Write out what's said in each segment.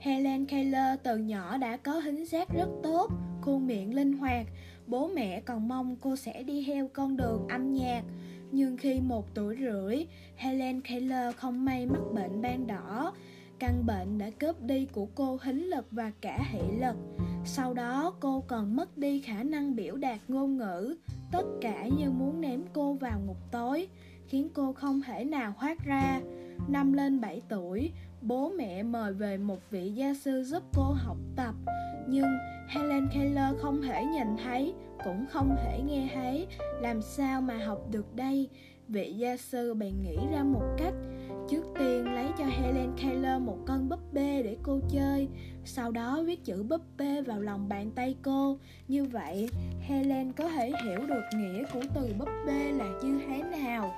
Helen Keller từ nhỏ đã có hình giác rất tốt, khuôn miệng linh hoạt. Bố mẹ còn mong cô sẽ đi theo con đường âm nhạc. Nhưng khi một tuổi rưỡi, Helen Keller không may mắc bệnh ban đỏ. Căn bệnh đã cướp đi của cô hính lực và cả thị lực. Sau đó cô còn mất đi khả năng biểu đạt ngôn ngữ, tất cả như muốn ném cô vào ngục tối, khiến cô không thể nào thoát ra. Năm lên 7 tuổi, bố mẹ mời về một vị gia sư giúp cô học tập. Nhưng Helen Keller không thể nhìn thấy, cũng không thể nghe thấy, làm sao mà học được đây? Vị gia sư bèn nghĩ ra một cách Trước tiên lấy cho Helen Keller một con cô chơi. Sau đó viết chữ búp bê vào lòng bàn tay cô. Như vậy Helen có thể hiểu được nghĩa của từ búp bê là như thế nào.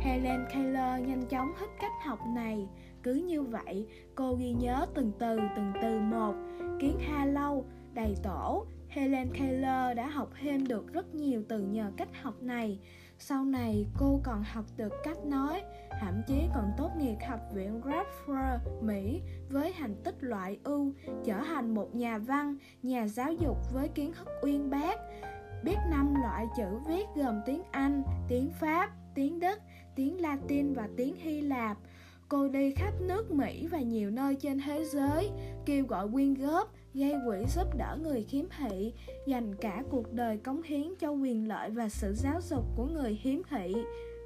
Helen Keller nhanh chóng thích cách học này. Cứ như vậy cô ghi nhớ từng từ từng từ một. Kiến ha lâu, đầy tổ. Helen Keller đã học thêm được rất nhiều từ nhờ cách học này sau này cô còn học được cách nói, thậm chí còn tốt nghiệp học viện Radford, Mỹ với thành tích loại ưu, trở thành một nhà văn, nhà giáo dục với kiến thức uyên bác. Biết năm loại chữ viết gồm tiếng Anh, tiếng Pháp, tiếng Đức, tiếng Latin và tiếng Hy Lạp. Cô đi khắp nước Mỹ và nhiều nơi trên thế giới, kêu gọi quyên góp, gây quỹ giúp đỡ người khiếm thị, dành cả cuộc đời cống hiến cho quyền lợi và sự giáo dục của người khiếm thị.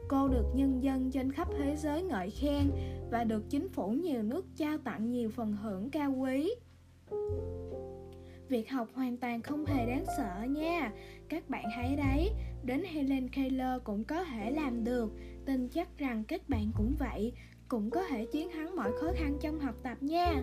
Cô được nhân dân trên khắp thế giới ngợi khen và được chính phủ nhiều nước trao tặng nhiều phần thưởng cao quý. Việc học hoàn toàn không hề đáng sợ nha. Các bạn thấy đấy, Đến Helen Keller cũng có thể làm được. Tin chắc rằng các bạn cũng vậy, Cũng có thể chiến thắng mọi khó khăn trong học tập nha.